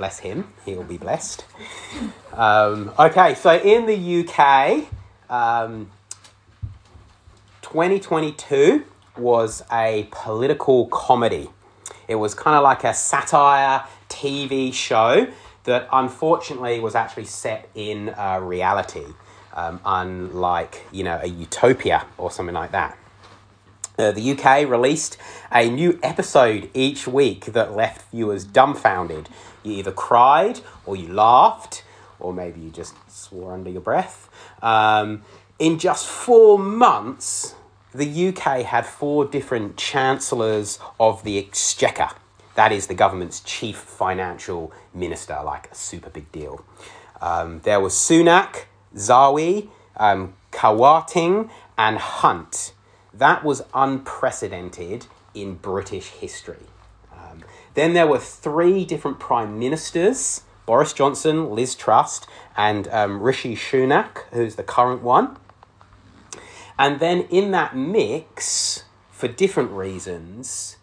Bless him. He'll be blessed. Um, okay, so in the UK, um, 2022 was a political comedy. It was kind of like a satire TV show that unfortunately was actually set in uh, reality, um, unlike, you know, a utopia or something like that. The UK released a new episode each week that left viewers dumbfounded. You either cried or you laughed, or maybe you just swore under your breath. Um, in just four months, the UK had four different chancellors of the exchequer. That is the government's chief financial minister, like a super big deal. Um, there was Sunak, Zahawi, um, Kwarteng, and Hunt. That was unprecedented in British history. Um, then there were three different prime ministers Boris Johnson, Liz Truss, and um, Rishi Sunak, who's the current one. And then in that mix, for different reasons,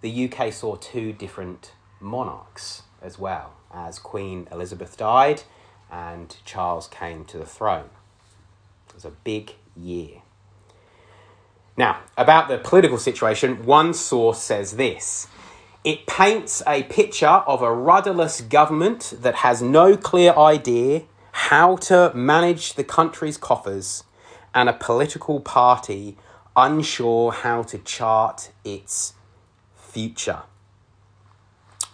the UK saw two different monarchs as well, as Queen Elizabeth died and Charles came to the throne. It was a big year. Now, about the political situation, one source says this it paints a picture of a rudderless government that has no clear idea how to manage the country's coffers and a political party unsure how to chart its future.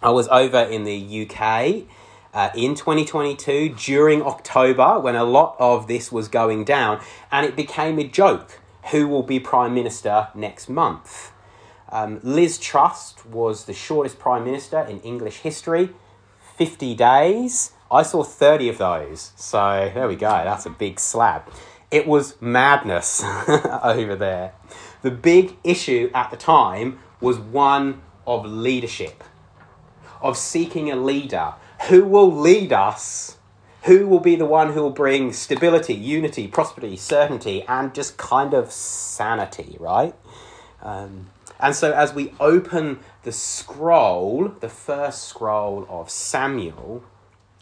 I was over in the UK uh, in 2022 during October when a lot of this was going down, and it became a joke who will be Prime Minister next month. Um, Liz Truss was the shortest Prime Minister in English history 50 days. I saw 30 of those, so there we go, that's a big slab. It was madness over there. The big issue at the time was one of leadership, of seeking a leader who will lead us who will be the one who will bring stability, unity, prosperity, certainty, and just kind of sanity, right? Um, and so, as we open the scroll, the first scroll of Samuel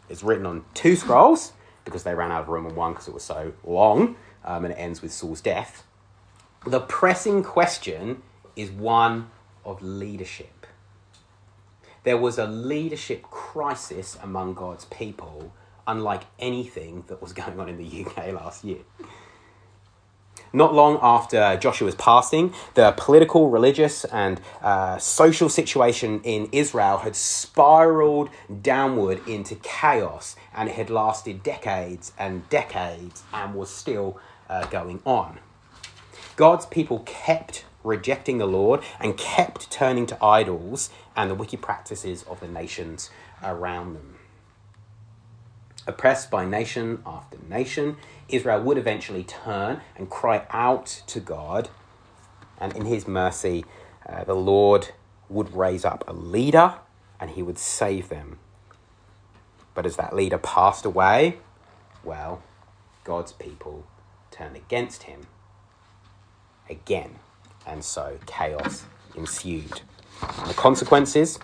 is written on two scrolls because they ran out of room on one because it was so long, um, and it ends with Saul's death. The pressing question is one of leadership. There was a leadership crisis among God's people unlike anything that was going on in the UK last year. Not long after Joshua's passing, the political, religious, and uh, social situation in Israel had spiraled downward into chaos, and it had lasted decades and decades and was still uh, going on. God's people kept rejecting the Lord and kept turning to idols and the wicked practices of the nations around them. Oppressed by nation after nation, Israel would eventually turn and cry out to God, and in his mercy, uh, the Lord would raise up a leader and he would save them. But as that leader passed away, well, God's people turned against him again, and so chaos ensued. The consequences?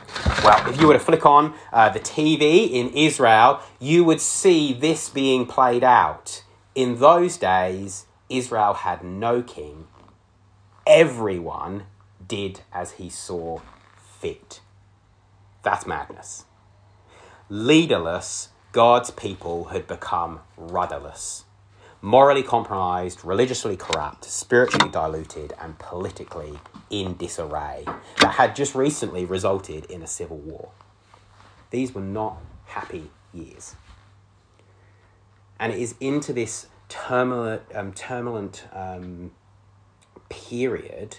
Well, if you were to flick on uh, the TV in Israel, you would see this being played out. In those days, Israel had no king. Everyone did as he saw fit. That's madness. Leaderless, God's people had become rudderless morally compromised, religiously corrupt, spiritually diluted, and politically in disarray that had just recently resulted in a civil war. These were not happy years. And it is into this turbulent, um, turbulent um, period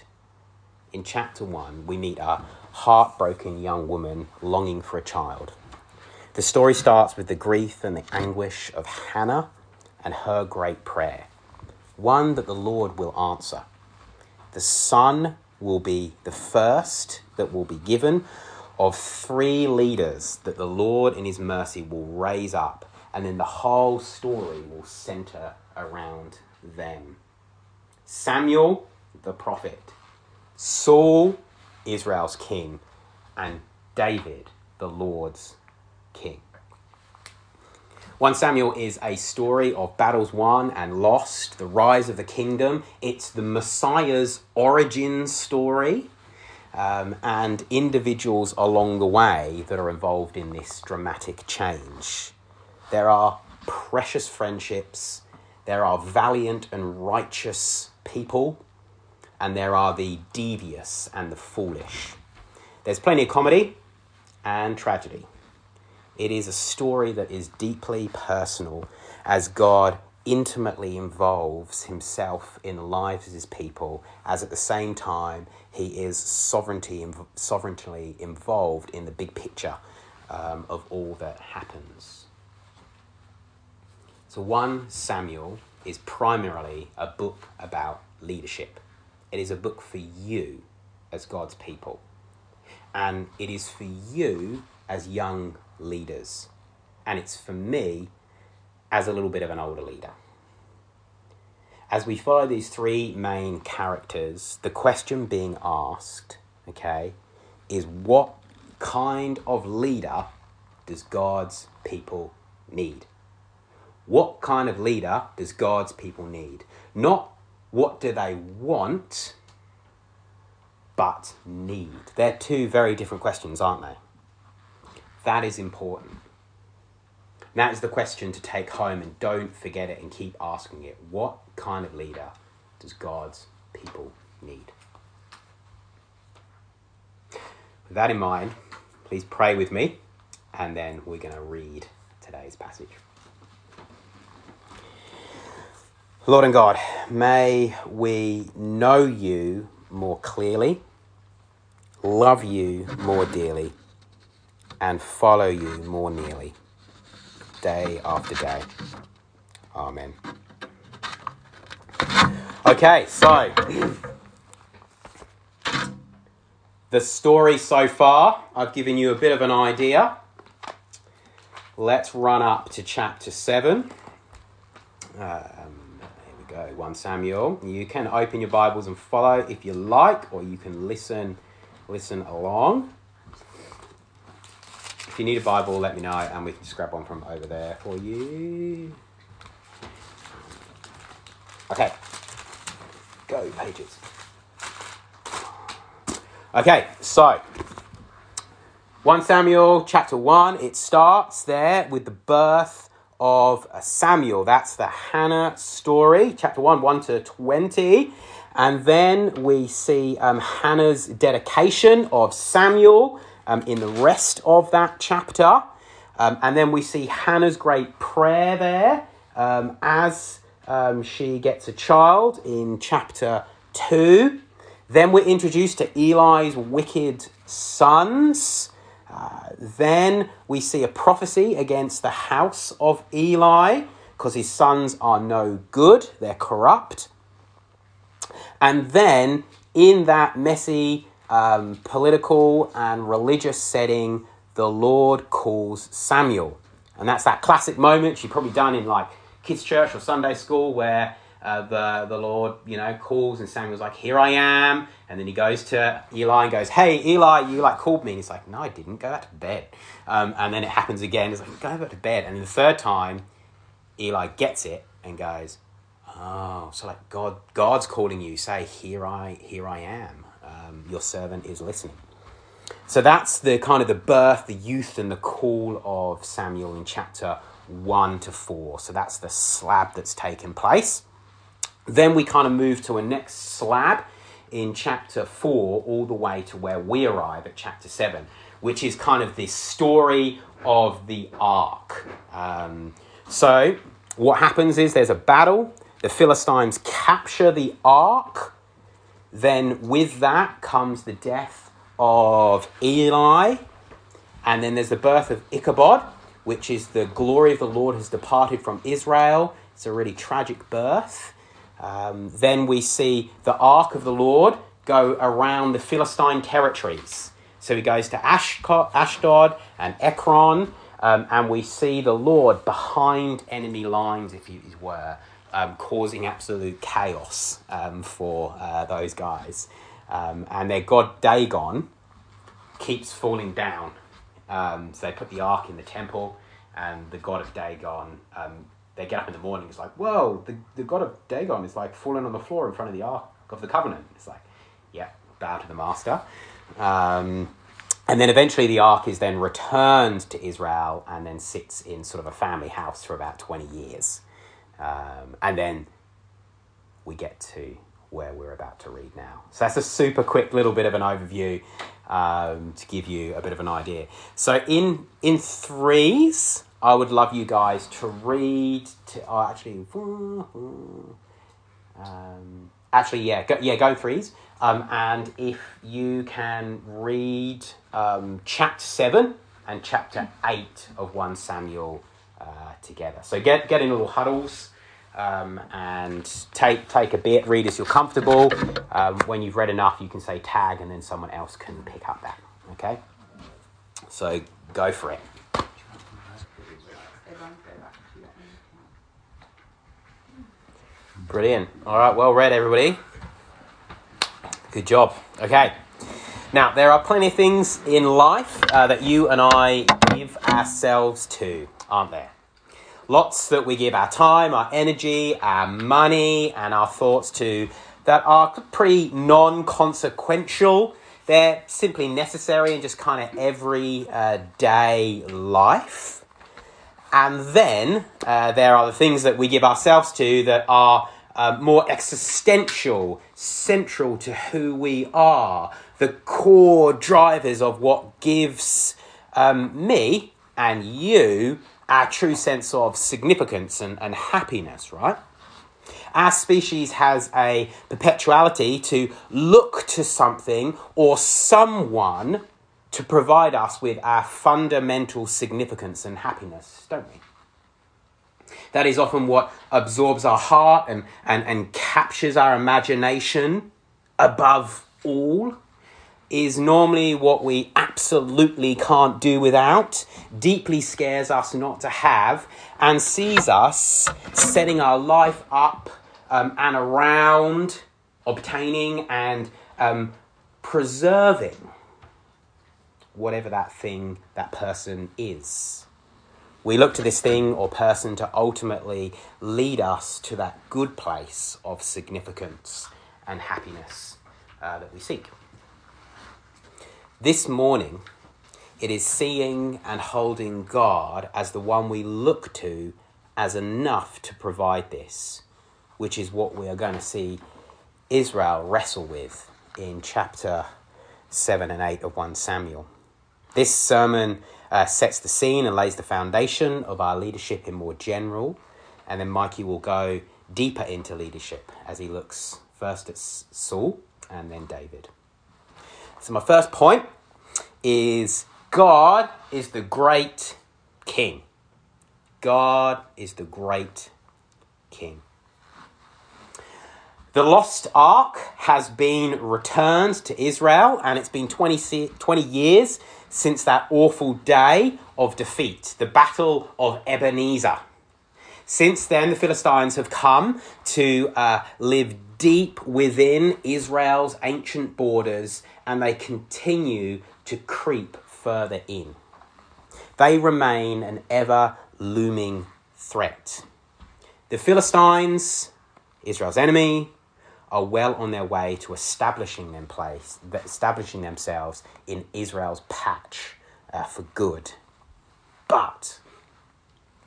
in chapter one we meet a heartbroken young woman longing for a child. The story starts with the grief and the anguish of Hannah and her great prayer, one that the Lord will answer. The son will be the first that will be given of three leaders that the Lord in his mercy will raise up, and then the whole story will center around them. Samuel, the prophet, Saul, Israel's king, and David, the Lord's king. 1 Samuel is a story of battles won and lost, the rise of the kingdom. It's the Messiah's origin story um, and individuals along the way that are involved in this dramatic change. There are precious friendships, there are valiant and righteous people, and there are the devious and the foolish. There's plenty of comedy and tragedy. It is a story that is deeply personal as God intimately involves himself in the lives of his people, as at the same time he is sovereignty, sovereignly involved in the big picture um, of all that happens. So, 1 Samuel is primarily a book about leadership. It is a book for you as God's people. And it is for you as young leaders. And it's for me as a little bit of an older leader. As we follow these three main characters, the question being asked, okay, is what kind of leader does God's people need? What kind of leader does God's people need? Not what do they want, but need. They're two very different questions, aren't they? That is important. That is the question to take home and don't forget it and keep asking it. What kind of leader does God's people need? With that in mind, please pray with me and then we're going to read today's passage. Lord and God, may we know you more clearly, love you more dearly and follow you more nearly, day after day. Amen. Okay, so the story so far, I've given you a bit of an idea. Let's run up to chapter 7. Um, here we go, 1 Samuel. You can open your Bibles and follow if you like, or you can listen listen along. If you need a Bible, let me know and we can just grab one from over there for you. Okay, go pages. Okay, so 1 Samuel chapter 1, it starts there with the birth of Samuel. That's the Hannah story, chapter 1, 1 to 20. And then we see um, Hannah's dedication of Samuel um, in the rest of that chapter. Um, and then we see Hannah's great prayer there um, as um, she gets a child in chapter 2. Then we're introduced to Eli's wicked sons. Uh, then we see a prophecy against the house of Eli because his sons are no good, they're corrupt. And then in that messy um, political and religious setting, the Lord calls Samuel. And that's that classic moment you've probably done in like kids' church or Sunday school where uh, the, the Lord, you know, calls and Samuel's like, Here I am. And then he goes to Eli and goes, Hey, Eli, you like called me. And he's like, No, I didn't. Go back to bed. Um, and then it happens again. He's like, Go back to bed. And the third time, Eli gets it and goes, Oh, so like God, God's calling you. Say, Here I, here I am your servant is listening. So that's the kind of the birth, the youth, and the call of Samuel in chapter 1 to 4. So that's the slab that's taken place. Then we kind of move to a next slab in chapter 4, all the way to where we arrive at chapter 7, which is kind of this story of the ark. Um, so what happens is there's a battle, the Philistines capture the ark then with that comes the death of Eli, and then there's the birth of Ichabod, which is the glory of the Lord has departed from Israel. It's a really tragic birth. Um, then we see the ark of the Lord go around the Philistine territories. So he goes to Ashdod and Ekron, um, and we see the Lord behind enemy lines, if you were, um, causing absolute chaos um, for uh, those guys. Um, and their god Dagon keeps falling down Um, so they put the ark in the temple, and the god of Dagon. Um, they get up in the morning. It's like, whoa, the, the god of Dagon is like falling on the floor in front of the ark of the covenant. It's like, yeah, bow to the master. Um, and then eventually the ark is then returned to Israel and then sits in sort of a family house for about 20 years. Um, and then we get to where we're about to read now. So that's a super quick little bit of an overview um, to give you a bit of an idea. So in in threes, I would love you guys to read. To oh, actually, um, actually, yeah, go, yeah, go threes. Um, and if you can read um, chapter seven and chapter eight of one Samuel uh, together. So get get in little huddles. Um, and take take a bit, read as you're comfortable. Um, when you've read enough, you can say tag, and then someone else can pick up that. Okay, so go for it. Brilliant. All right, well read, everybody. Good job. Okay. Now, there are plenty of things in life uh, that you and I give ourselves to, aren't there? Lots that we give our time, our energy, our money, and our thoughts to that are pretty non consequential. They're simply necessary in just kind of everyday uh, life. And then uh, there are the things that we give ourselves to that are uh, more existential, central to who we are, the core drivers of what gives um, me and you our true sense of significance and, and happiness, right? Our species has a perpetuality to look to something or someone to provide us with our fundamental significance and happiness, don't we? That is often what absorbs our heart and, and, and captures our imagination above all is normally what we absolutely can't do without, deeply scares us not to have, and sees us setting our life up um, and around obtaining and um, preserving whatever that thing, that person is. We look to this thing or person to ultimately lead us to that good place of significance and happiness uh, that we seek. This morning, it is seeing and holding God as the one we look to as enough to provide this, which is what we are going to see Israel wrestle with in chapter 7 and 8 of 1 Samuel. This sermon uh, sets the scene and lays the foundation of our leadership in more general, and then Mikey will go deeper into leadership as he looks first at Saul and then David. So, my first point is God is the great king. God is the great king. The lost ark has been returned to Israel, and it's been 20, 20 years since that awful day of defeat, the Battle of Ebenezer. Since then, the Philistines have come to uh, live deep within Israel's ancient borders and they continue to creep further in. They remain an ever looming threat. The Philistines, Israel's enemy, are well on their way to establishing them place, establishing themselves in Israel's patch uh, for good. But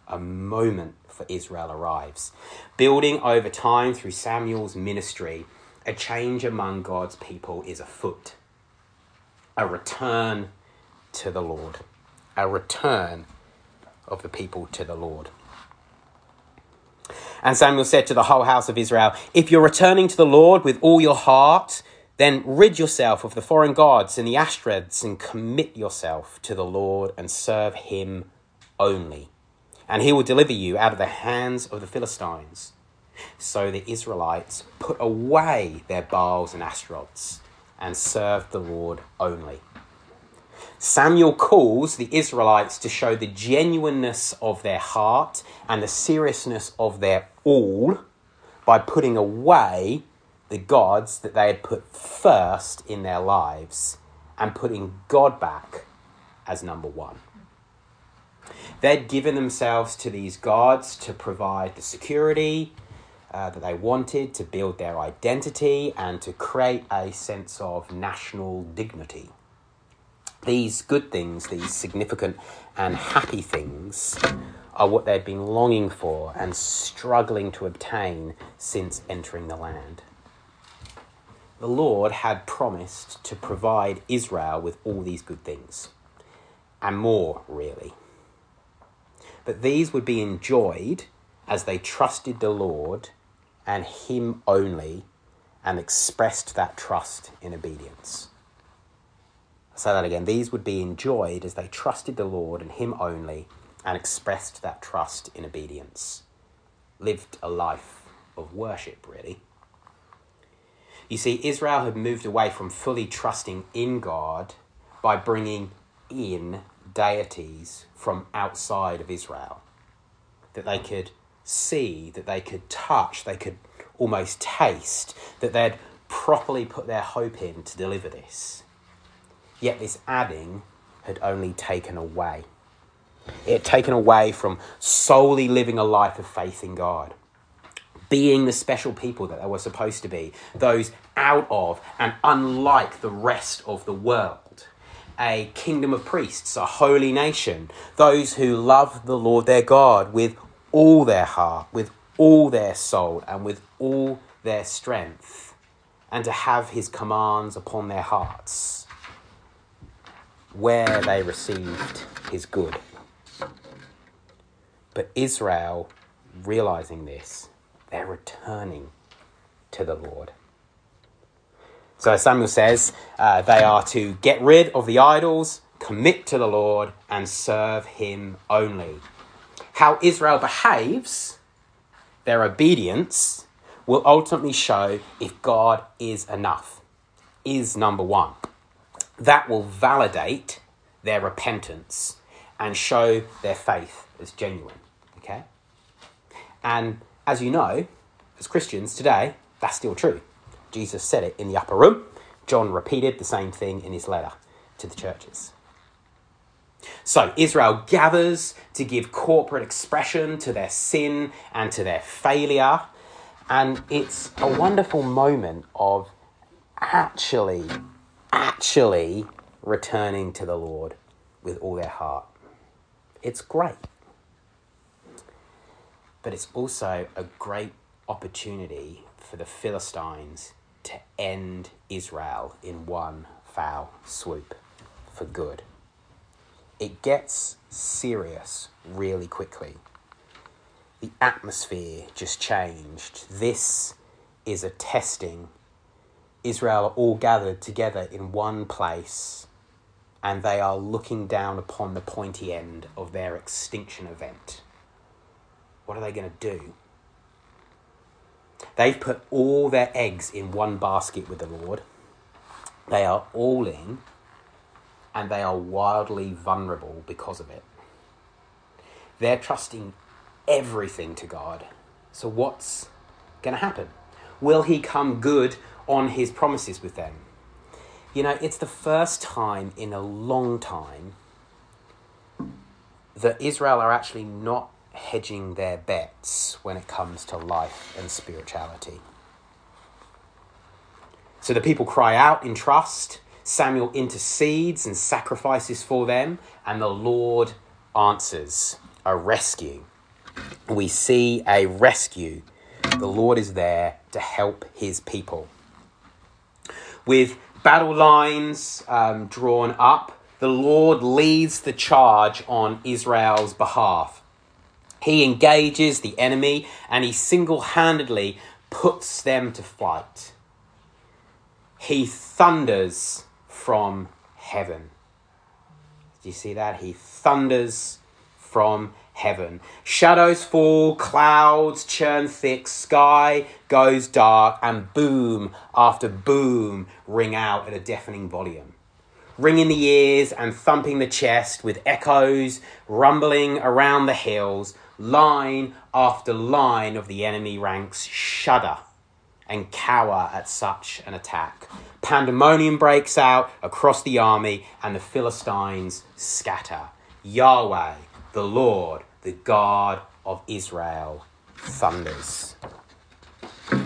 a moment for Israel arrives. Building over time through Samuel's ministry, a change among God's people is afoot. A return to the Lord. A return of the people to the Lord. And Samuel said to the whole house of Israel, If you're returning to the Lord with all your heart, then rid yourself of the foreign gods and the Ashtoreths and commit yourself to the Lord and serve him only and he will deliver you out of the hands of the Philistines. So the Israelites put away their Baals and Ashtaroths and served the Lord only. Samuel calls the Israelites to show the genuineness of their heart and the seriousness of their all by putting away the gods that they had put first in their lives and putting God back as number one. They'd given themselves to these gods to provide the security uh, that they wanted, to build their identity, and to create a sense of national dignity. These good things, these significant and happy things, are what they'd been longing for and struggling to obtain since entering the land. The Lord had promised to provide Israel with all these good things, and more, really. But these would be enjoyed as they trusted the Lord and Him only and expressed that trust in obedience. I'll say that again. These would be enjoyed as they trusted the Lord and Him only and expressed that trust in obedience. Lived a life of worship, really. You see, Israel had moved away from fully trusting in God by bringing in deities from outside of Israel that they could see, that they could touch, they could almost taste, that they'd properly put their hope in to deliver this. Yet this adding had only taken away. It had taken away from solely living a life of faith in God, being the special people that they were supposed to be, those out of and unlike the rest of the world a kingdom of priests, a holy nation, those who love the Lord their God with all their heart, with all their soul, and with all their strength, and to have his commands upon their hearts, where they received his good. But Israel, realizing this, they're returning to the Lord. So Samuel says uh, they are to get rid of the idols, commit to the Lord, and serve him only. How Israel behaves, their obedience, will ultimately show if God is enough, is number one. That will validate their repentance and show their faith as genuine. Okay? And as you know, as Christians today, that's still true. Jesus said it in the upper room. John repeated the same thing in his letter to the churches. So Israel gathers to give corporate expression to their sin and to their failure. And it's a wonderful moment of actually, actually returning to the Lord with all their heart. It's great. But it's also a great opportunity for the Philistines to end Israel in one foul swoop for good. It gets serious really quickly. The atmosphere just changed. This is a testing. Israel are all gathered together in one place and they are looking down upon the pointy end of their extinction event. What are they going to do? They've put all their eggs in one basket with the Lord. They are all in, and they are wildly vulnerable because of it. They're trusting everything to God. So, what's going to happen? Will He come good on His promises with them? You know, it's the first time in a long time that Israel are actually not hedging their bets when it comes to life and spirituality. So the people cry out in trust. Samuel intercedes and sacrifices for them, and the Lord answers a rescue. We see a rescue. The Lord is there to help his people. With battle lines um, drawn up, the Lord leads the charge on Israel's behalf. He engages the enemy and he single handedly puts them to flight. He thunders from heaven. Do you see that? He thunders from heaven. Shadows fall, clouds churn thick, sky goes dark, and boom after boom ring out at a deafening volume. Ringing the ears and thumping the chest with echoes rumbling around the hills, line after line of the enemy ranks shudder and cower at such an attack. Pandemonium breaks out across the army, and the Philistines scatter. Yahweh, the Lord, the God of Israel, thunders.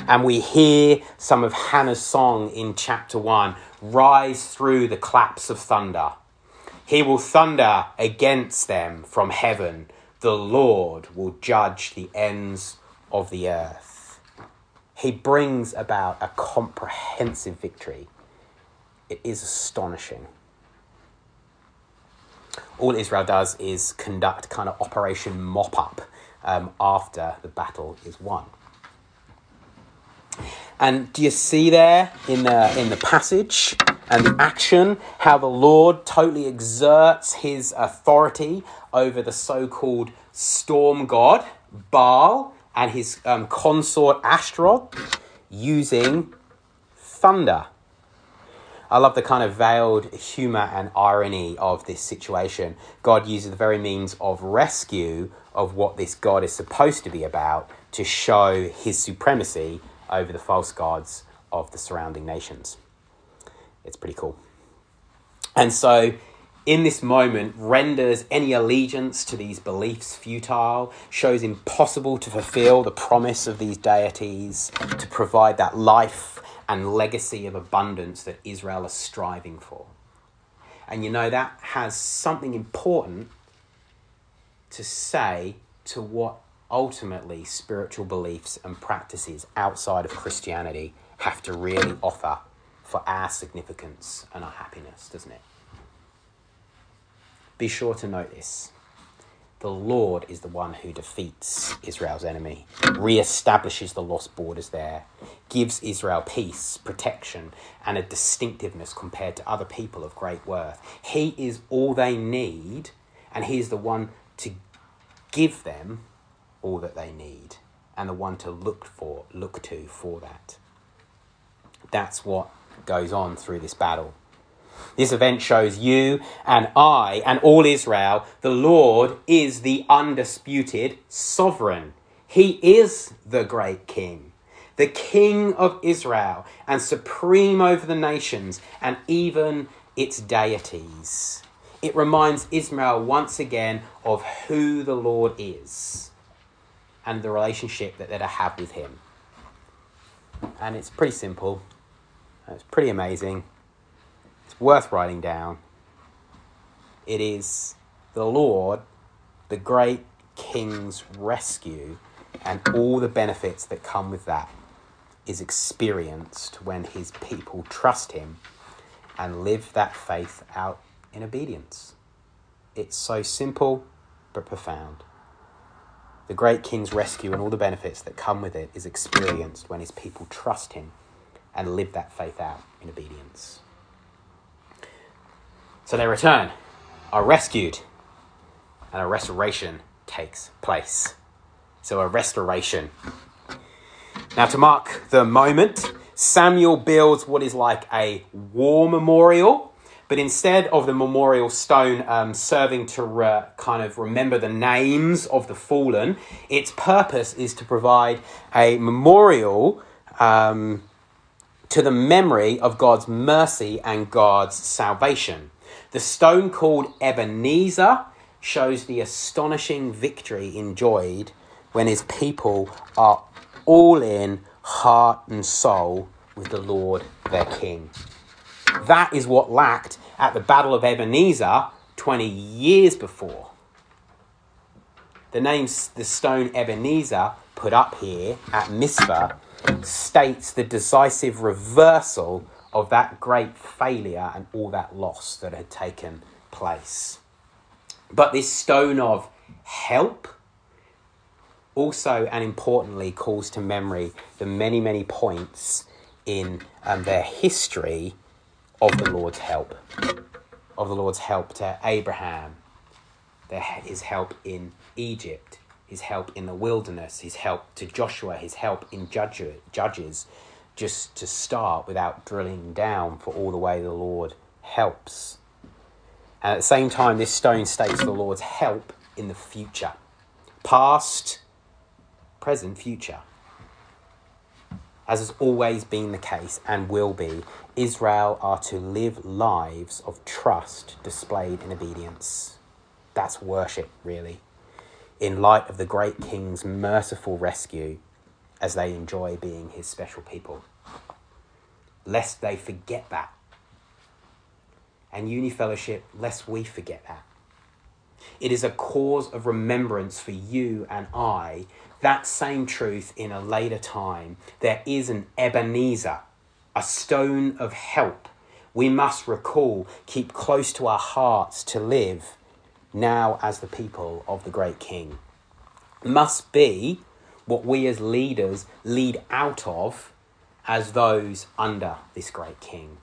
And we hear some of Hannah's song in chapter 1 rise through the claps of thunder. He will thunder against them from heaven. The Lord will judge the ends of the earth. He brings about a comprehensive victory. It is astonishing. All Israel does is conduct kind of Operation Mop Up um, after the battle is won. And do you see there in the in the passage and the action how the Lord totally exerts his authority over the so-called storm god Baal and his um, consort Ashtaroth using thunder. I love the kind of veiled humor and irony of this situation. God uses the very means of rescue of what this God is supposed to be about to show his supremacy over the false gods of the surrounding nations. It's pretty cool. And so, in this moment, renders any allegiance to these beliefs futile, shows impossible to fulfill the promise of these deities to provide that life and legacy of abundance that Israel is striving for. And you know, that has something important to say to what ultimately spiritual beliefs and practices outside of Christianity have to really offer for our significance and our happiness, doesn't it? Be sure to note this. The Lord is the one who defeats Israel's enemy, re-establishes the lost borders there, gives Israel peace, protection, and a distinctiveness compared to other people of great worth. He is all they need, and He is the one to give them all that they need and the one to look for look to for that that's what goes on through this battle this event shows you and I and all Israel the Lord is the undisputed sovereign. He is the great king the king of Israel and supreme over the nations and even its deities. It reminds Israel once again of who the Lord is and the relationship that they're to have with Him. And it's pretty simple, it's pretty amazing, it's worth writing down. It is the Lord, the great King's rescue, and all the benefits that come with that is experienced when His people trust Him and live that faith out in obedience. It's so simple but profound. The great king's rescue and all the benefits that come with it is experienced when his people trust him and live that faith out in obedience. So they return, are rescued, and a restoration takes place. So a restoration. Now, to mark the moment, Samuel builds what is like a war memorial but instead of the memorial stone um, serving to re- kind of remember the names of the fallen, its purpose is to provide a memorial um, to the memory of God's mercy and God's salvation. The stone called Ebenezer shows the astonishing victory enjoyed when his people are all in heart and soul with the Lord their King. That is what lacked at the Battle of Ebenezer 20 years before. The name, the stone Ebenezer, put up here at Mizpah, states the decisive reversal of that great failure and all that loss that had taken place. But this stone of help also and importantly calls to memory the many, many points in um, their history of the Lord's help, of the Lord's help to Abraham, his help in Egypt, his help in the wilderness, his help to Joshua, his help in Judges, just to start without drilling down for all the way the Lord helps. And at the same time, this stone states the Lord's help in the future past, present, future. as has always been the case and will be, Israel are to live lives of trust displayed in obedience. That's worship, really, in light of the great King's merciful rescue as they enjoy being his special people. Lest they forget that. And Uni Fellowship, lest we forget that. It is a cause of remembrance for you and I that same truth in a later time. There is an Ebenezer, a stone of help. We must recall, keep close to our hearts to live now as the people of the great King. Must be what we as leaders lead out of as those under this great King.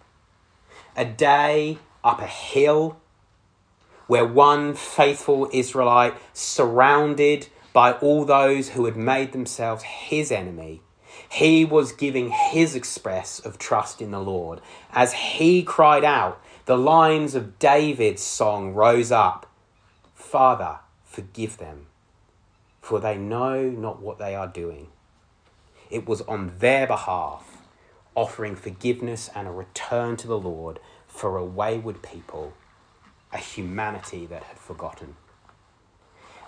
A day up a hill where one faithful Israelite, surrounded by all those who had made themselves his enemy, he was giving his express of trust in the Lord. As he cried out, the lines of David's song rose up Father, forgive them, for they know not what they are doing. It was on their behalf, offering forgiveness and a return to the Lord for a wayward people, a humanity that had forgotten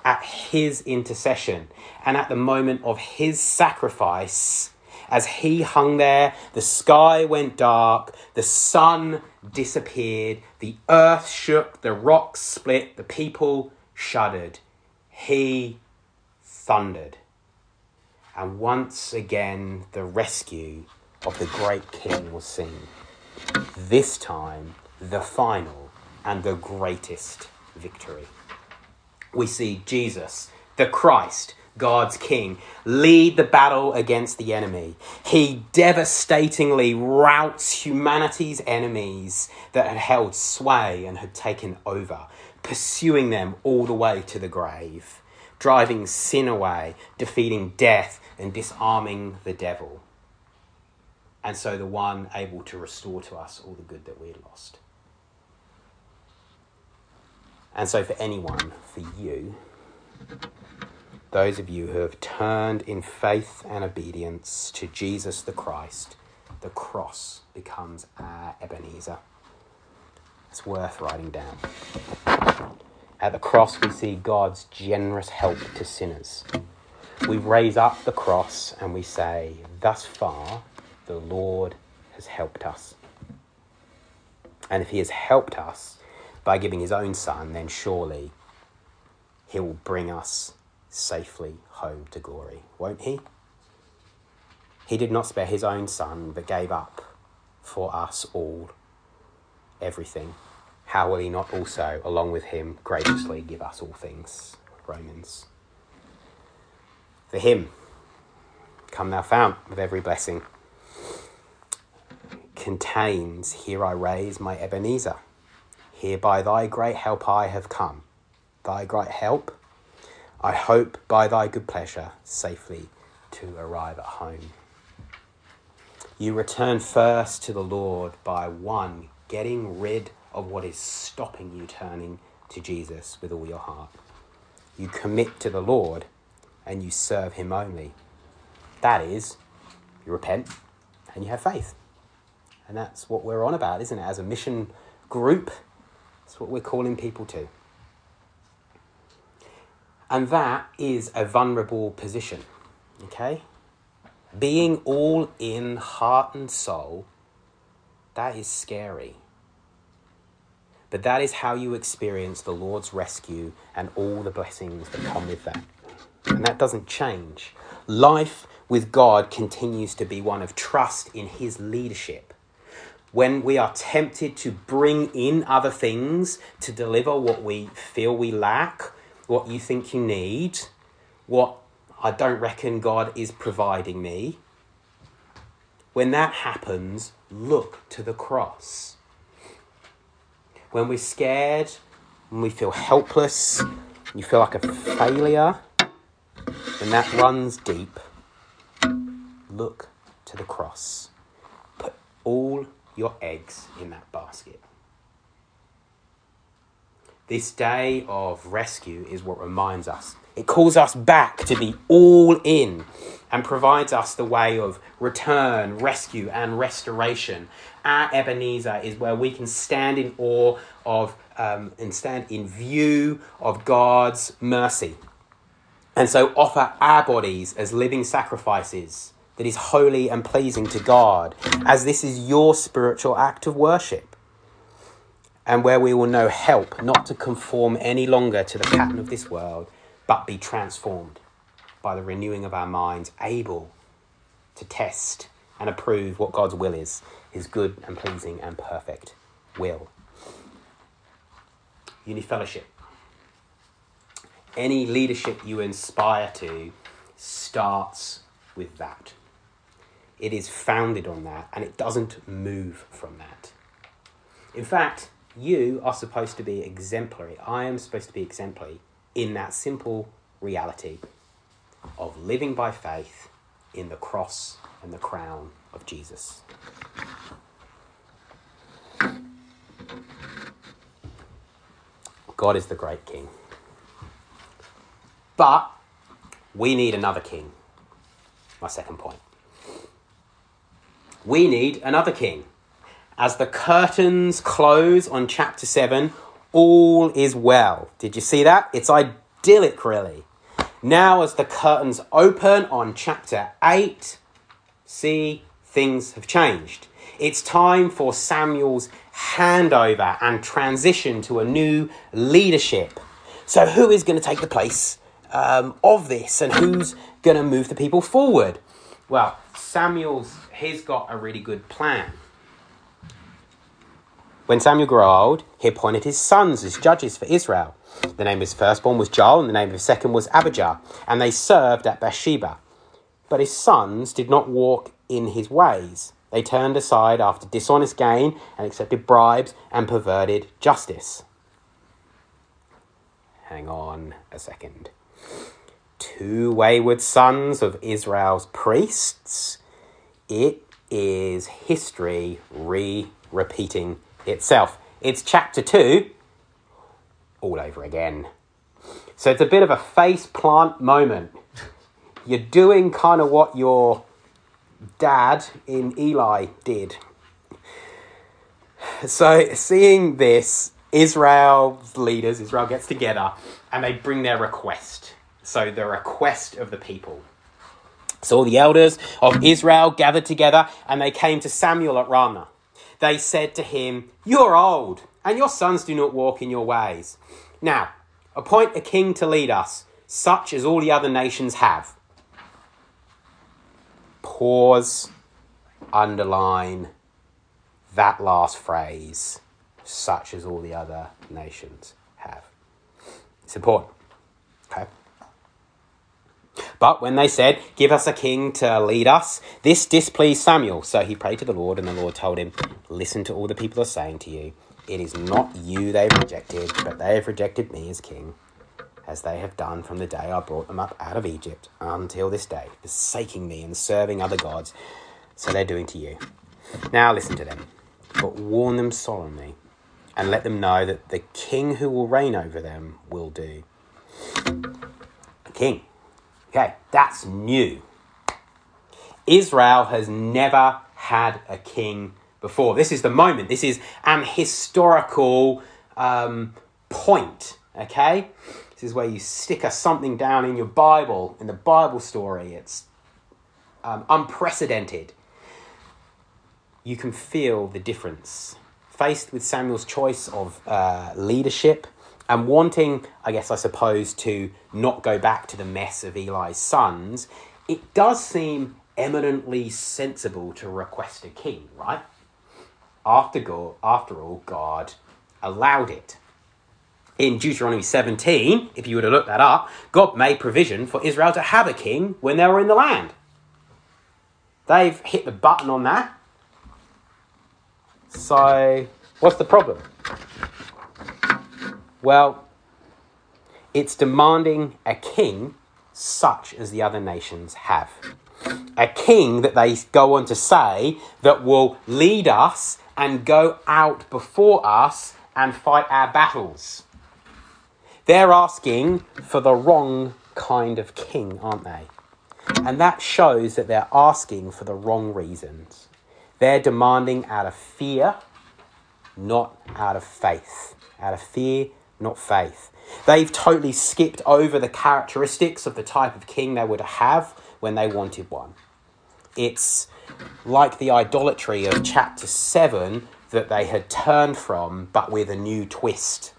at his intercession and at the moment of his sacrifice, as he hung there, the sky went dark, the sun disappeared, the earth shook, the rocks split, the people shuddered. He thundered. And once again, the rescue of the great king was seen. This time, the final and the greatest victory we see Jesus, the Christ, God's King, lead the battle against the enemy. He devastatingly routs humanity's enemies that had held sway and had taken over, pursuing them all the way to the grave, driving sin away, defeating death, and disarming the devil. And so the one able to restore to us all the good that we lost. And so, for anyone, for you, those of you who have turned in faith and obedience to Jesus the Christ, the cross becomes our Ebenezer. It's worth writing down. At the cross, we see God's generous help to sinners. We raise up the cross and we say, Thus far, the Lord has helped us. And if He has helped us, by giving his own son, then surely he will bring us safely home to glory, won't he? He did not spare his own son, but gave up for us all everything. How will he not also, along with hymn, graciously give us all things? Romans. For him, come thou fount of every blessing, contains, Here I raise my Ebenezer. Here by thy great help I have come. Thy great help, I hope by thy good pleasure safely to arrive at home. You return first to the Lord by one, getting rid of what is stopping you turning to Jesus with all your heart. You commit to the Lord and you serve him only. That is, you repent and you have faith. And that's what we're on about, isn't it? As a mission group, that's what we're calling people to. And that is a vulnerable position, okay? Being all in heart and soul, that is scary. But that is how you experience the Lord's rescue and all the blessings that come with that. And that doesn't change. Life with God continues to be one of trust in His leadership when we are tempted to bring in other things to deliver what we feel we lack, what you think you need, what I don't reckon God is providing me, when that happens, look to the cross. When we're scared, when we feel helpless, you feel like a failure, and that runs deep, look to the cross. Put all your eggs in that basket. This day of rescue is what reminds us It calls us back to be all in and provides us the way of return, rescue, and restoration. Our Ebenezer is where we can stand in awe of um, and stand in view of God's mercy. And so offer our bodies as living sacrifices that is holy and pleasing to God, as this is your spiritual act of worship. And where we will know help not to conform any longer to the pattern of this world, but be transformed by the renewing of our minds, able to test and approve what God's will is, his good and pleasing and perfect will. You need Unifellowship. Any leadership you inspire to starts with that. It is founded on that and it doesn't move from that. In fact, you are supposed to be exemplary. I am supposed to be exemplary in that simple reality of living by faith in the cross and the crown of Jesus. God is the great king. But we need another king. My second point. We need another king. As the curtains close on chapter 7, all is well. Did you see that? It's idyllic, really. Now, as the curtains open on chapter 8, see, things have changed. It's time for Samuel's handover and transition to a new leadership. So, who is going to take the place um, of this and who's going to move the people forward? Well, Samuel's he's got a really good plan. When Samuel grew old, he appointed his sons as judges for Israel. The name of his firstborn was Joel, and the name of his second was Abijah, and they served at Beersheba. But his sons did not walk in his ways. They turned aside after dishonest gain and accepted bribes and perverted justice. Hang on a second. Two wayward sons of Israel's priests. It is history re repeating itself. It's chapter 2 all over again. So it's a bit of a face plant moment. You're doing kind of what your dad in Eli did. So seeing this, Israel's leaders, Israel gets together and they bring their request. So the request of the people. So all the elders of Israel gathered together and they came to Samuel at Ramah. They said to him, You're old, and your sons do not walk in your ways. Now, appoint a king to lead us, such as all the other nations have. Pause, underline that last phrase, such as all the other nations have. It's important. Okay. But when they said, Give us a king to lead us, this displeased Samuel. So he prayed to the Lord, and the Lord told him, Listen to all the people are saying to you. It is not you they've rejected, but they have rejected me as king, as they have done from the day I brought them up out of Egypt until this day, forsaking me and serving other gods. So they're doing to you. Now listen to them, but warn them solemnly, and let them know that the king who will reign over them will do. King Okay, that's new. Israel has never had a king before. This is the moment. This is an historical um, point. Okay, is where you stick a something down in your Bible, in the Bible story. It's um, unprecedented. You can feel the difference. Faced with Samuel's choice of uh, leadership, and wanting, I guess, I suppose, to not go back to the mess of Eli's sons, it does seem eminently sensible to request a king, right? After, God, after all, God allowed it. In Deuteronomy 17, if you were to look that up, God made provision for Israel to have a king when they were in the land. They've hit the button on that. So, what's the problem? Well, it's demanding a king such as the other nations have. A king that they go on to say that will lead us and go out before us and fight our battles. They're asking for the wrong kind of king, aren't they? And that shows that they're asking for the wrong reasons. They're demanding out of fear, not out of faith. Out of fear, not faith. They've totally skipped over the characteristics of the type of king they would have when they wanted one. It's like the idolatry of chapter 7 that they had turned from, but with a new twist.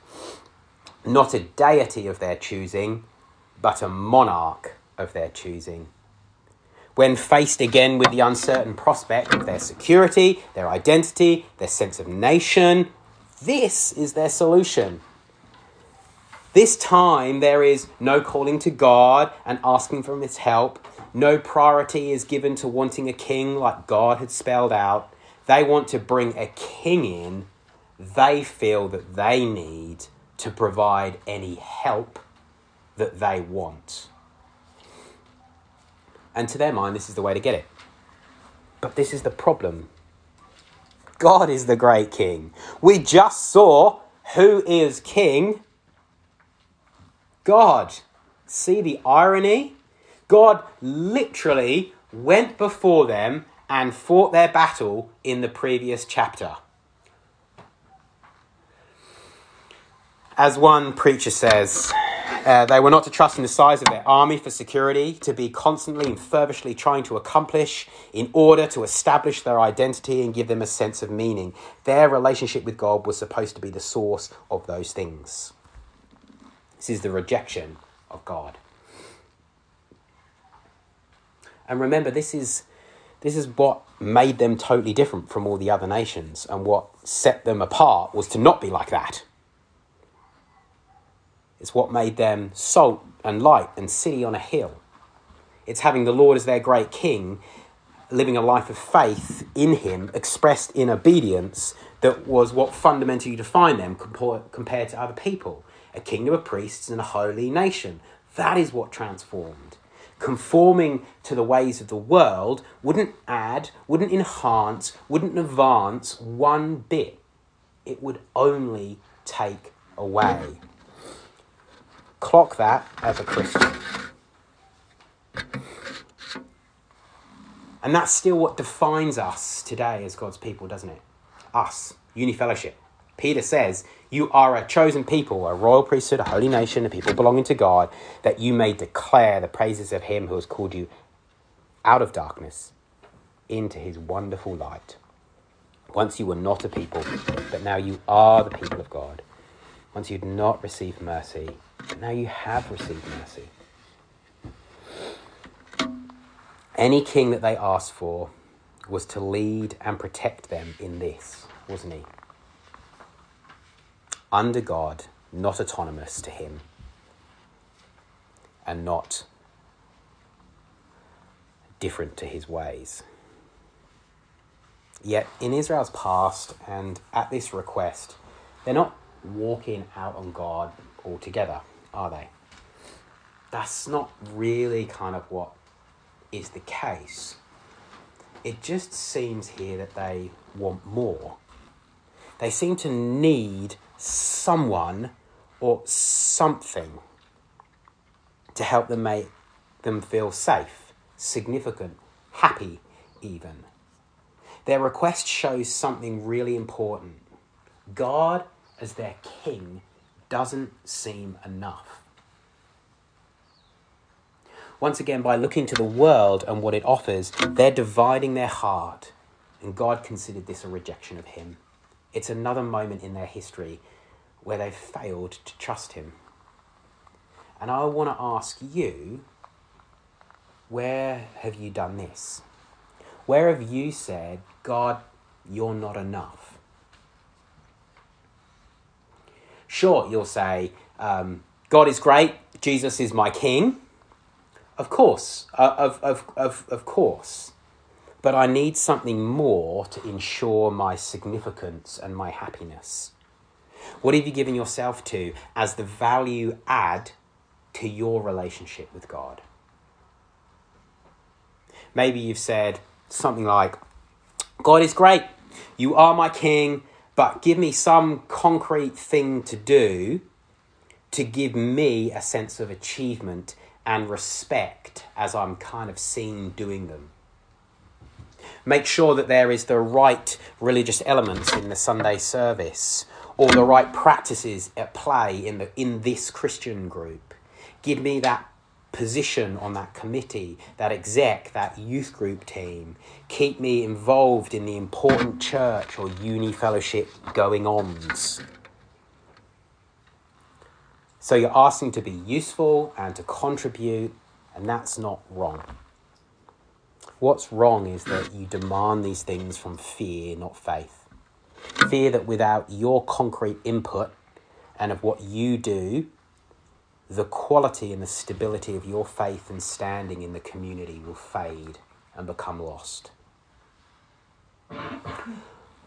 Not a deity of their choosing, but a monarch of their choosing. When faced again with the uncertain prospect of their security, their identity, their sense of nation, this is their solution. This time, there is no calling to God and asking for his help. No priority is given to wanting a king like God had spelled out. They want to bring a king in they feel that they need to provide any help that they want. And to their mind, this is the way to get it. But this is the problem. God is the great king. We just saw who is king God. See the irony? God literally went before them and fought their battle in the previous chapter. As one preacher says, uh, they were not to trust in the size of their army for security, to be constantly and feverishly trying to accomplish in order to establish their identity and give them a sense of meaning. Their relationship with God was supposed to be the source of those things. This is the rejection of God. And remember, this is, this is what made them totally different from all the other nations, and what set them apart was to not be like that. It's what made them salt and light and city on a hill. It's having the Lord as their great king, living a life of faith in him, expressed in obedience, that was what fundamentally defined them compared to other people a kingdom of priests and a holy nation. That is what transformed. Conforming to the ways of the world wouldn't add, wouldn't enhance, wouldn't advance one bit. It would only take away. Clock that as a Christian. And that's still what defines us today as God's people, doesn't it? Us, Uni Fellowship. Peter says, You are a chosen people, a royal priesthood, a holy nation, a people belonging to God, that you may declare the praises of him who has called you out of darkness into his wonderful light. Once you were not a people, but now you are the people of God. Once you had not received mercy, now you have received mercy. Any king that they asked for was to lead and protect them in this, wasn't he? under God, not autonomous to Him, and not different to His ways. Yet in Israel's past and at this request, they're not walking out on God altogether, are they? That's not really kind of what is the case. It just seems here that they want more. They seem to need someone or something to help them make them feel safe, significant, happy, even. Their request shows something really important. God, as their king, doesn't seem enough. Once again, by looking to the world and what it offers, they're dividing their heart, and God considered this a rejection of Him. It's another moment in their history where they've failed to trust Him. And I want to ask you where have you done this? Where have you said, God, you're not enough? Sure, you'll say, um, God is great, Jesus is my king. Of course, uh, of, of, of, of course but I need something more to ensure my significance and my happiness. What have you given yourself to as the value add to your relationship with God? Maybe you've said something like, God is great, you are my king, but give me some concrete thing to do to give me a sense of achievement and respect as I'm kind of seen doing them. Make sure that there is the right religious elements in the Sunday service or the right practices at play in, the, in this Christian group. Give me that position on that committee, that exec, that youth group team. Keep me involved in the important church or uni fellowship going ons. So you're asking to be useful and to contribute, and that's not wrong. What's wrong is that you demand these things from fear, not faith. Fear that without your concrete input and of what you do, the quality and the stability of your faith and standing in the community will fade and become lost.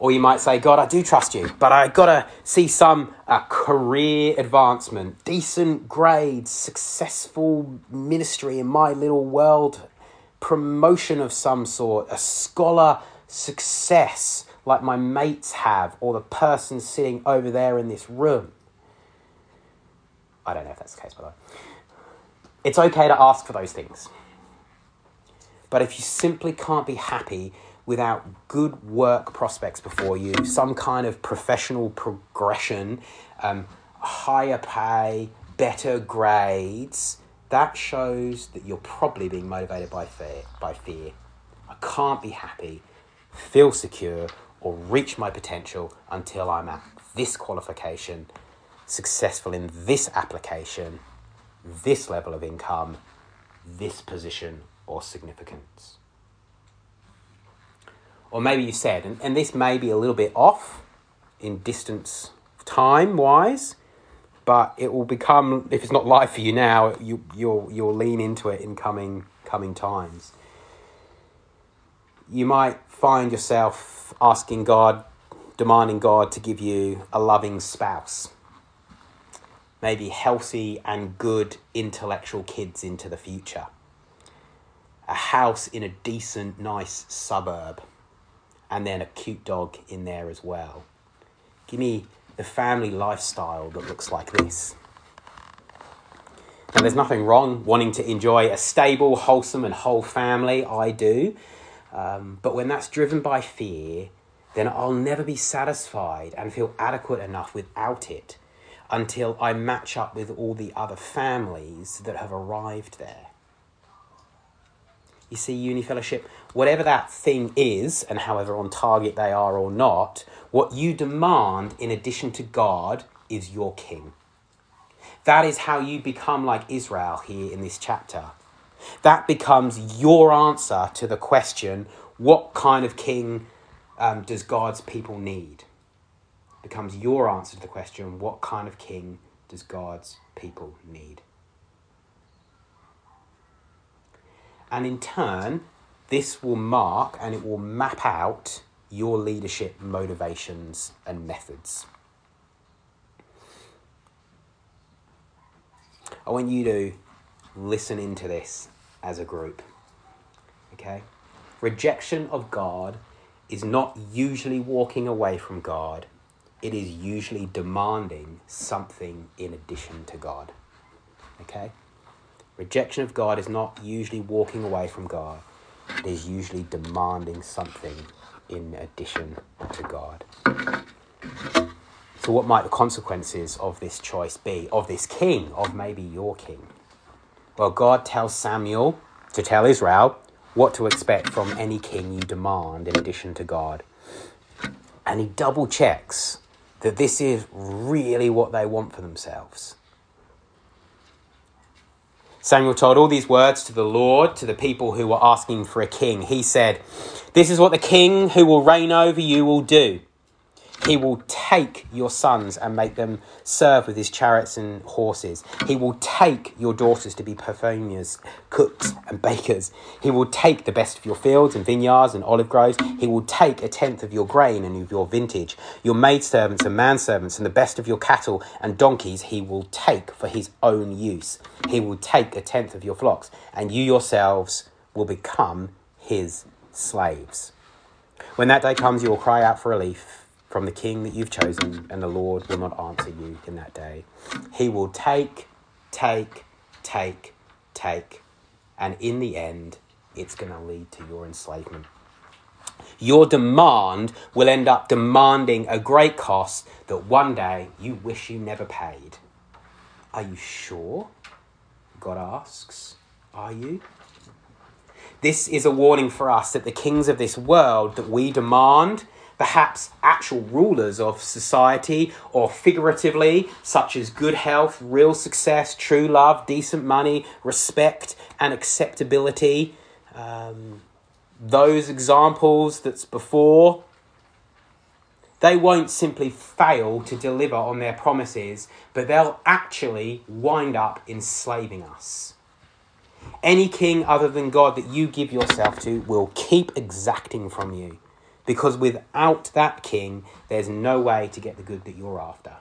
Or you might say, God, I do trust you, but I gotta see some uh, career advancement, decent grades, successful ministry in my little world, promotion of some sort, a scholar success like my mates have, or the person sitting over there in this room. I don't know if that's the case, by the way. It's okay to ask for those things. But if you simply can't be happy without good work prospects before you, some kind of professional progression, um, higher pay, better grades, that shows that you're probably being motivated by fear. By fear. I can't be happy, feel secure, or reach my potential until I'm at this qualification successful in this application, this level of income, this position or significance. Or maybe you said, and, and this may be a little bit off in distance time wise, but it will become, if it's not live for you now, you, you'll, you'll lean into it in coming, coming times. You might find yourself asking God, demanding God to give you a loving spouse maybe healthy and good intellectual kids into the future. A house in a decent, nice suburb, and then a cute dog in there as well. Give me the family lifestyle that looks like this. Now, there's nothing wrong wanting to enjoy a stable, wholesome, and whole family. I do. Um, but when that's driven by fear, then I'll never be satisfied and feel adequate enough without it until I match up with all the other families that have arrived there. You see, uni fellowship, whatever that thing is, and however on target they are or not, what you demand in addition to God is your king. That is how you become like Israel here in this chapter. That becomes your answer to the question what kind of king um, does God's people need? Becomes your answer to the question what kind of king does God's people need? And in turn, this will mark and it will map out your leadership motivations and methods. I want you to listen into this as a group. Okay? Rejection of God is not usually walking away from God it is usually demanding something in addition to God. Okay? Rejection of God is not usually walking away from God, it is usually demanding something in addition to God. So, what might the consequences of this choice be? Of this king, of maybe your king? Well, God tells Samuel to tell Israel what to expect from any king you demand in addition to God. And he double checks that this is really what they want for themselves. Samuel told all these words to the Lord, to the people who were asking for a king. He said, This is what the king who will reign over you will do. He will take your sons and make them serve with his chariots and horses. He will take your daughters to be perfumers, cooks, and bakers. He will take the best of your fields and vineyards and olive groves. He will take a tenth of your grain and of your vintage, your maidservants and manservants, and the best of your cattle and donkeys. He will take for his own use. He will take a tenth of your flocks, and you yourselves will become his slaves. When that day comes, you will cry out for relief from the king that you've chosen, and the Lord will not answer you in that day. He will take, take, take, take, and in the end, it's going to lead to your enslavement. Your demand will end up demanding a great cost that one day you wish you never paid. Are you sure? God asks. Are you? This is a warning for us that the kings of this world that we demand, perhaps actual rulers of society, or figuratively, such as good health, real success, true love, decent money, respect, and acceptability, um, those examples that's before, they won't simply fail to deliver on their promises, but they'll actually wind up enslaving us. Any king other than God that you give yourself to will keep exacting from you. Because without that king, there's no way to get the good that you're after.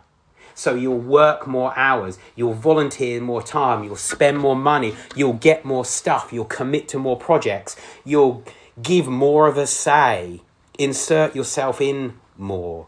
So you'll work more hours, you'll volunteer more time, you'll spend more money, you'll get more stuff, you'll commit to more projects, you'll give more of a say, insert yourself in more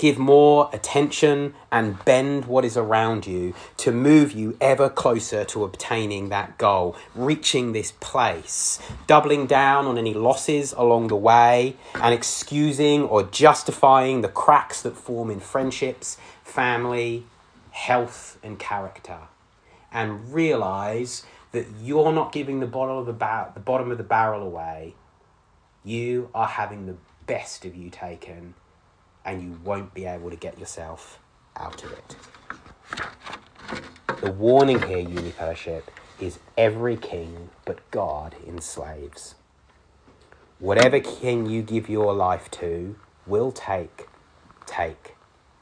give more attention and bend what is around you to move you ever closer to obtaining that goal, reaching this place, doubling down on any losses along the way, and excusing or justifying the cracks that form in friendships, family, health, and character. And realize that you're not giving the bottom of the, the bottom of the barrel away. You are having the best of you taken and you won't be able to get yourself out of it. The warning here, Uni Fellowship, is every king but God enslaves. Whatever king you give your life to will take, take,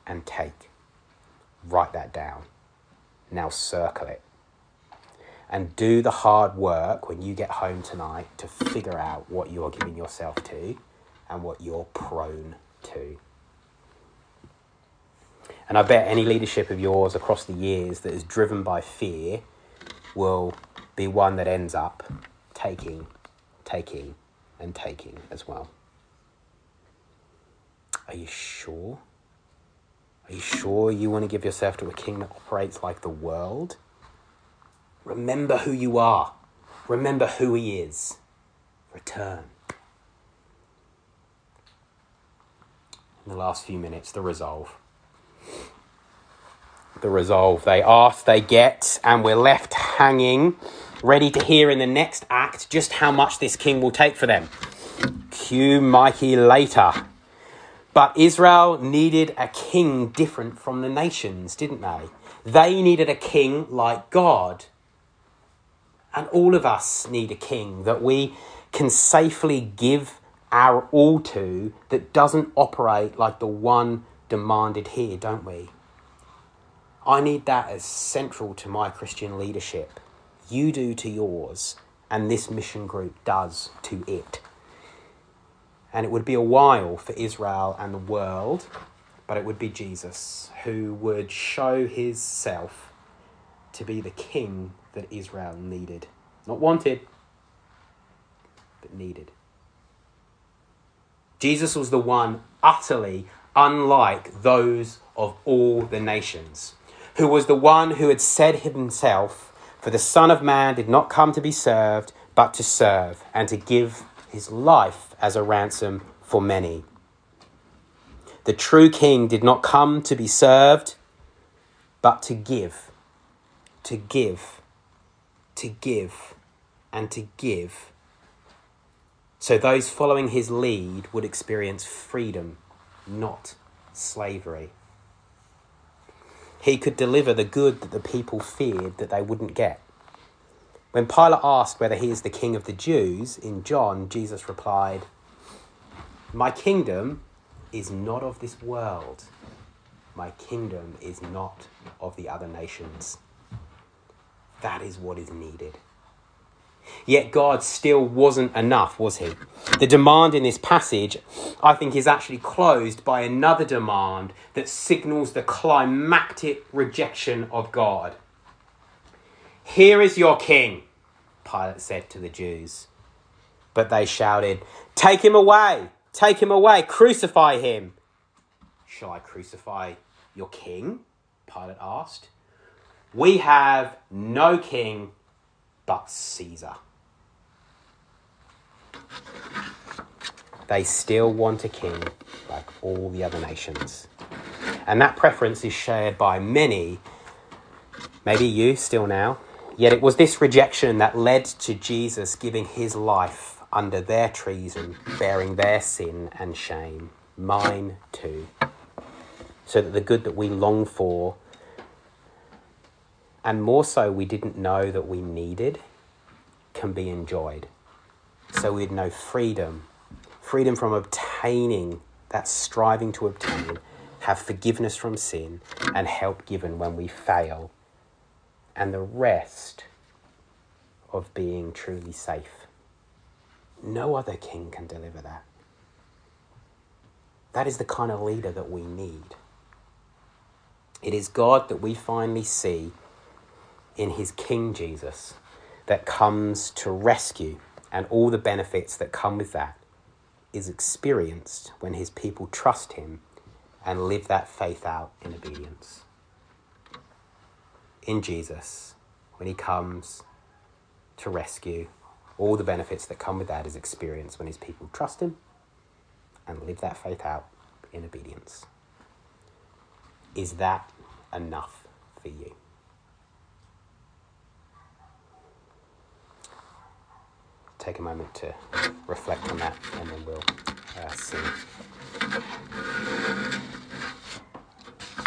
and take. Write that down. Now circle it. And do the hard work when you get home tonight to figure out what you're giving yourself to and what you're prone to. And I bet any leadership of yours across the years that is driven by fear will be one that ends up taking, taking, and taking as well. Are you sure? Are you sure you want to give yourself to a king that operates like the world? Remember who you are. Remember who he is. Return. In the last few minutes, the resolve the resolve. They ask, they get, and we're left hanging, ready to hear in the next act just how much this king will take for them. Cue Mikey later. But Israel needed a king different from the nations, didn't they? They needed a king like God. And all of us need a king that we can safely give our all to that doesn't operate like the one demanded here, don't we? I need that as central to my Christian leadership. You do to yours, and this mission group does to it. And it would be a while for Israel and the world, but it would be Jesus who would show his self to be the king that Israel needed. Not wanted, but needed. Jesus was the one utterly unlike those of all the nations who was the one who had said himself, For the Son of Man did not come to be served, but to serve, and to give his life as a ransom for many. The true king did not come to be served, but to give, to give, to give, and to give. So those following his lead would experience freedom, not slavery. He could deliver the good that the people feared that they wouldn't get. When Pilate asked whether he is the king of the Jews, in John, Jesus replied, My kingdom is not of this world. My kingdom is not of the other nations. That is what is needed. Yet God still wasn't enough, was he? The demand in this passage, I think, is actually closed by another demand that signals the climactic rejection of God. Here is your king, Pilate said to the Jews. But they shouted, Take him away! Take him away! Crucify him! Shall I crucify your king? Pilate asked. We have no king but Caesar. They still want a king like all the other nations. And that preference is shared by many, maybe you still now. Yet it was this rejection that led to Jesus giving his life under their treason, bearing their sin and shame, mine too, so that the good that we long for, and more so we didn't know that we needed, can be enjoyed. So we'd know freedom, freedom from obtaining that striving to obtain, have forgiveness from sin, and help given when we fail, and the rest of being truly safe. No other king can deliver that. That is the kind of leader that we need. It is God that we finally see in his King Jesus that comes to rescue, and all the benefits that come with that is experienced when his people trust him and live that faith out in obedience. In Jesus, when he comes to rescue, all the benefits that come with that is experienced when his people trust him and live that faith out in obedience. Is that enough for you? Take a moment to reflect on that and then we'll uh, see.